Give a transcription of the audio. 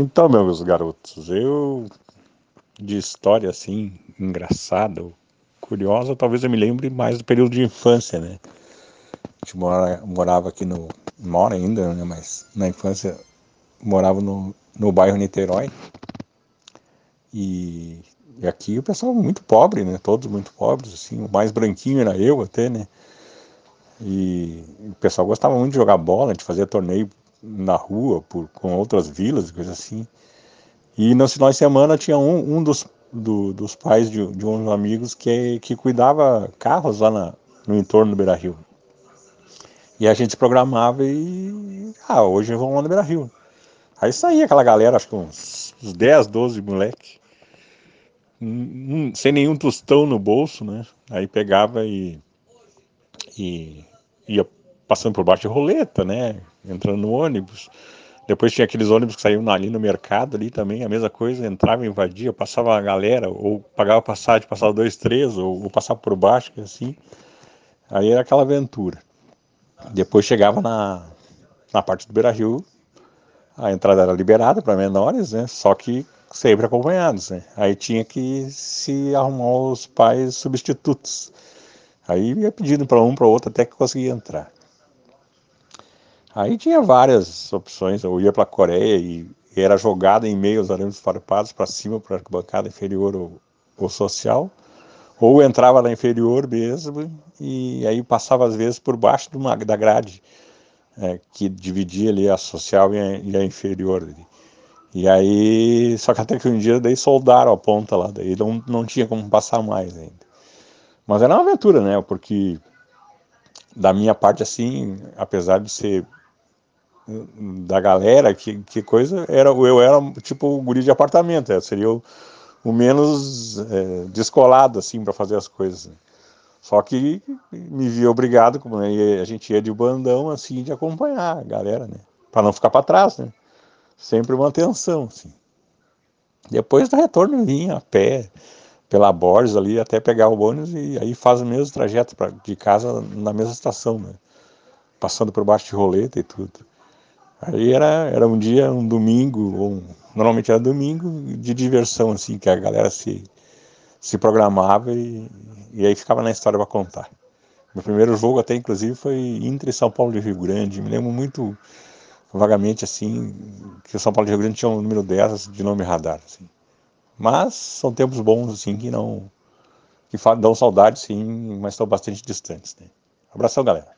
Então, meus garotos, eu de história assim, engraçada, curiosa, talvez eu me lembre mais do período de infância, né? A gente mora, morava aqui no. mora ainda, né? Mas na infância morava no, no bairro Niterói. E, e aqui o pessoal muito pobre, né? Todos muito pobres, assim. O mais branquinho era eu até, né? E o pessoal gostava muito de jogar bola, de fazer torneio na rua por, com outras vilas, coisas assim. E no final de semana tinha um, um dos, do, dos pais de, de uns amigos que, que cuidava carros lá na, no entorno do Beira Rio. E a gente programava e. Ah, hoje vamos lá no Beira Rio. Aí saía aquela galera, acho que uns, uns 10, 12 moleque, sem nenhum tostão no bolso, né? Aí pegava e, e ia passando por baixo de roleta, né? Entrando no ônibus. Depois tinha aqueles ônibus que saíam ali no mercado ali também, a mesma coisa, entrava, invadia, passava a galera, ou pagava passagem, passava dois, três, ou, ou passava por baixo, assim. Aí era aquela aventura. Depois chegava na, na parte do Beira Rio, a entrada era liberada para menores, né? Só que sempre acompanhados, né? Aí tinha que se arrumar os pais substitutos. Aí ia pedindo para um para outro até que conseguia entrar. Aí tinha várias opções, eu ia para a Coreia e, era jogado em meio aos arames farpados para cima, para a arquibancada inferior ou, ou social, ou entrava na inferior mesmo e aí passava às vezes por baixo uma, da grade é, que dividia ali a social e a, e a, inferior. E aí, só que até que um dia daí soldaram a ponta lá, daí não, não tinha como passar mais ainda. Mas era uma aventura, né? Porque da minha parte assim, apesar de ser da galera, que, que coisa, era eu era tipo o guri de apartamento, eu seria o, o menos é, descolado assim para fazer as coisas. Né? Só que me via obrigado, como né, a gente ia de bandão, assim, de acompanhar a galera, né? Para não ficar para trás, né? Sempre uma atenção, assim. Depois do retorno vinha a pé, pela Borges ali, até pegar o ônibus e aí faz o mesmo trajeto pra, de casa na mesma estação, né? Passando por baixo de roleta e tudo. Aí era, era um dia, um domingo, ou normalmente era domingo, de diversão, assim, que a galera se, se programava e, e aí ficava na história para contar. Meu primeiro jogo até, inclusive, foi Inter e São Paulo de Rio Grande. Me lembro muito vagamente, assim, que o São Paulo de Rio Grande tinha um número 10 de nome radar, assim. Mas são tempos bons, assim, que não... que dão saudade, sim, mas estão bastante distantes, né? Abração, galera.